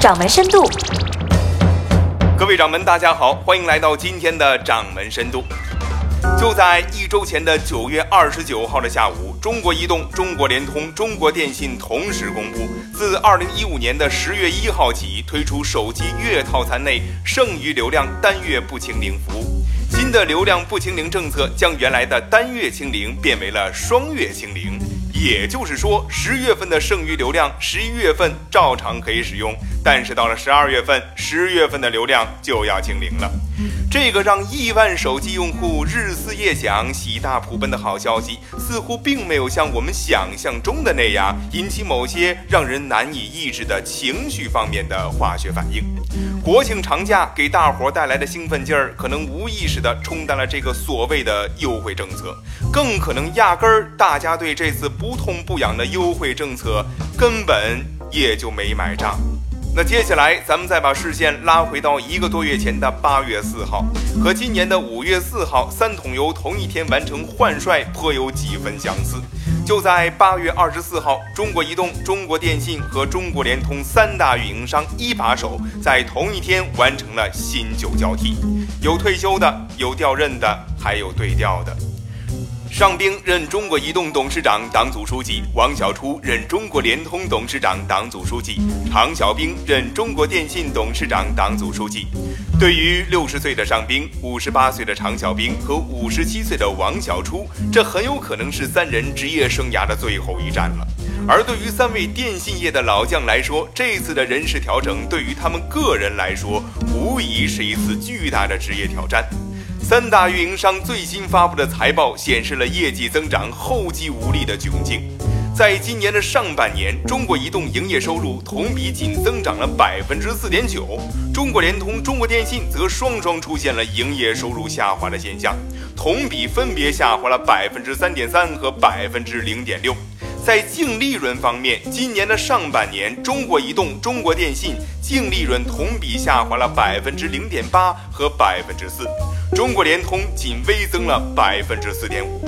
掌门深度。各位掌门，大家好，欢迎来到今天的掌门深度。就在一周前的九月二十九号的下午，中国移动、中国联通、中国电信同时公布，自二零一五年的十月一号起推出手机月套餐内剩余流量单月不清零服务。新的流量不清零政策将原来的单月清零变为了双月清零，也就是说，十月份的剩余流量，十一月份照常可以使用。但是到了十二月份，十月份的流量就要清零了。这个让亿万手机用户日思夜想、喜大普奔的好消息，似乎并没有像我们想象中的那样引起某些让人难以抑制的情绪方面的化学反应。国庆长假给大伙带来的兴奋劲儿，可能无意识地冲淡了这个所谓的优惠政策，更可能压根儿大家对这次不痛不痒的优惠政策根本也就没买账。那接下来，咱们再把视线拉回到一个多月前的八月四号，和今年的五月四号三桶油同一天完成换帅，颇有几分相似。就在八月二十四号，中国移动、中国电信和中国联通三大运营商一把手在同一天完成了新旧交替，有退休的，有调任的，还有对调的。尚兵任中国移动董事长、党组书记，王小初任中国联通董事长、党组书记，常小兵任中国电信董事长、党组书记。对于六十岁的尚兵、五十八岁的常小兵和五十七岁的王小初，这很有可能是三人职业生涯的最后一战了。而对于三位电信业的老将来说，这次的人事调整对于他们个人来说，无疑是一次巨大的职业挑战。三大运营商最新发布的财报显示了业绩增长后继无力的窘境。在今年的上半年，中国移动营业收入同比仅增长了百分之四点九，中国联通、中国电信则双双出现了营业收入下滑的现象，同比分别下滑了百分之三点三和百分之零点六。在净利润方面，今年的上半年，中国移动、中国电信净利润同比下滑了百分之零点八和百分之四。中国联通仅微增了百分之四点五，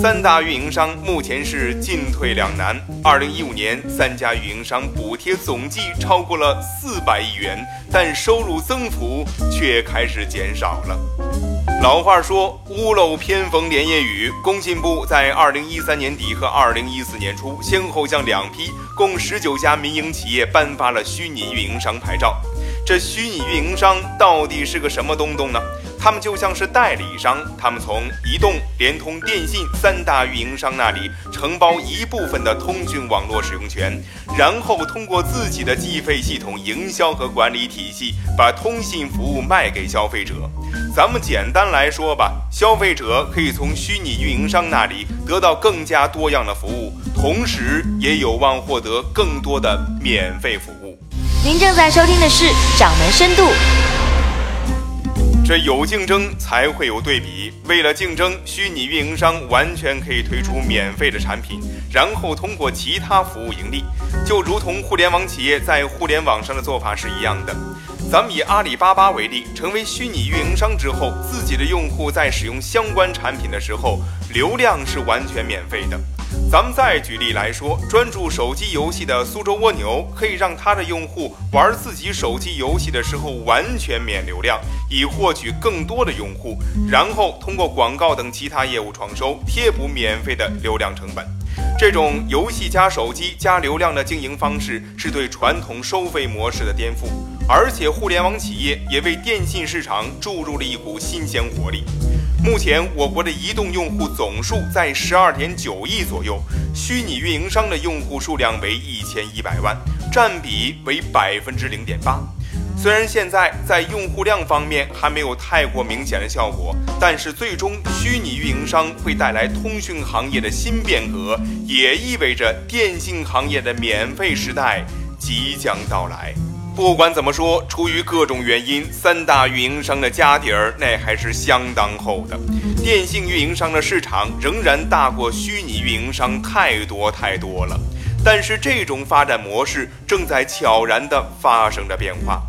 三大运营商目前是进退两难。二零一五年，三家运营商补贴总计超过了四百亿元，但收入增幅却开始减少了。老话说，屋漏偏逢连夜雨。工信部在二零一三年底和二零一四年初，先后向两批共十九家民营企业颁发了虚拟运营商牌照。这虚拟运营商到底是个什么东东呢？他们就像是代理商，他们从移动、联通、电信三大运营商那里承包一部分的通讯网络使用权，然后通过自己的计费系统、营销和管理体系，把通信服务卖给消费者。咱们简单来说吧，消费者可以从虚拟运营商那里得到更加多样的服务，同时也有望获得更多的免费服务。您正在收听的是《掌门深度》。这有竞争才会有对比。为了竞争，虚拟运营商完全可以推出免费的产品，然后通过其他服务盈利，就如同互联网企业在互联网上的做法是一样的。咱们以阿里巴巴为例，成为虚拟运营商之后，自己的用户在使用相关产品的时候，流量是完全免费的。咱们再举例来说，专注手机游戏的苏州蜗牛，可以让它的用户玩自己手机游戏的时候完全免流量，以获取更多的用户，然后通过广告等其他业务创收，贴补免费的流量成本。这种游戏加手机加流量的经营方式，是对传统收费模式的颠覆，而且互联网企业也为电信市场注入了一股新鲜活力。目前，我国的移动用户总数在十二点九亿左右，虚拟运营商的用户数量为一千一百万，占比为百分之零点八。虽然现在在用户量方面还没有太过明显的效果，但是最终虚拟运营商会带来通讯行业的新变革，也意味着电信行业的免费时代即将到来。不管怎么说，出于各种原因，三大运营商的家底儿那还是相当厚的。电信运营商的市场仍然大过虚拟运营商太多太多了。但是这种发展模式正在悄然地发生着变化。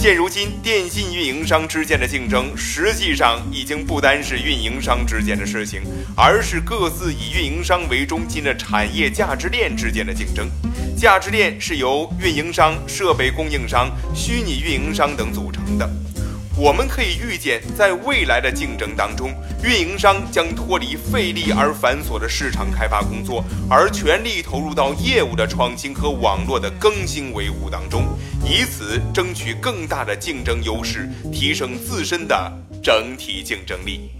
现如今，电信运营商之间的竞争，实际上已经不单是运营商之间的事情，而是各自以运营商为中心的产业价值链之间的竞争。价值链是由运营商、设备供应商、虚拟运营商等组成的。我们可以预见，在未来的竞争当中，运营商将脱离费力而繁琐的市场开发工作，而全力投入到业务的创新和网络的更新维护当中，以此争取更大的竞争优势，提升自身的整体竞争力。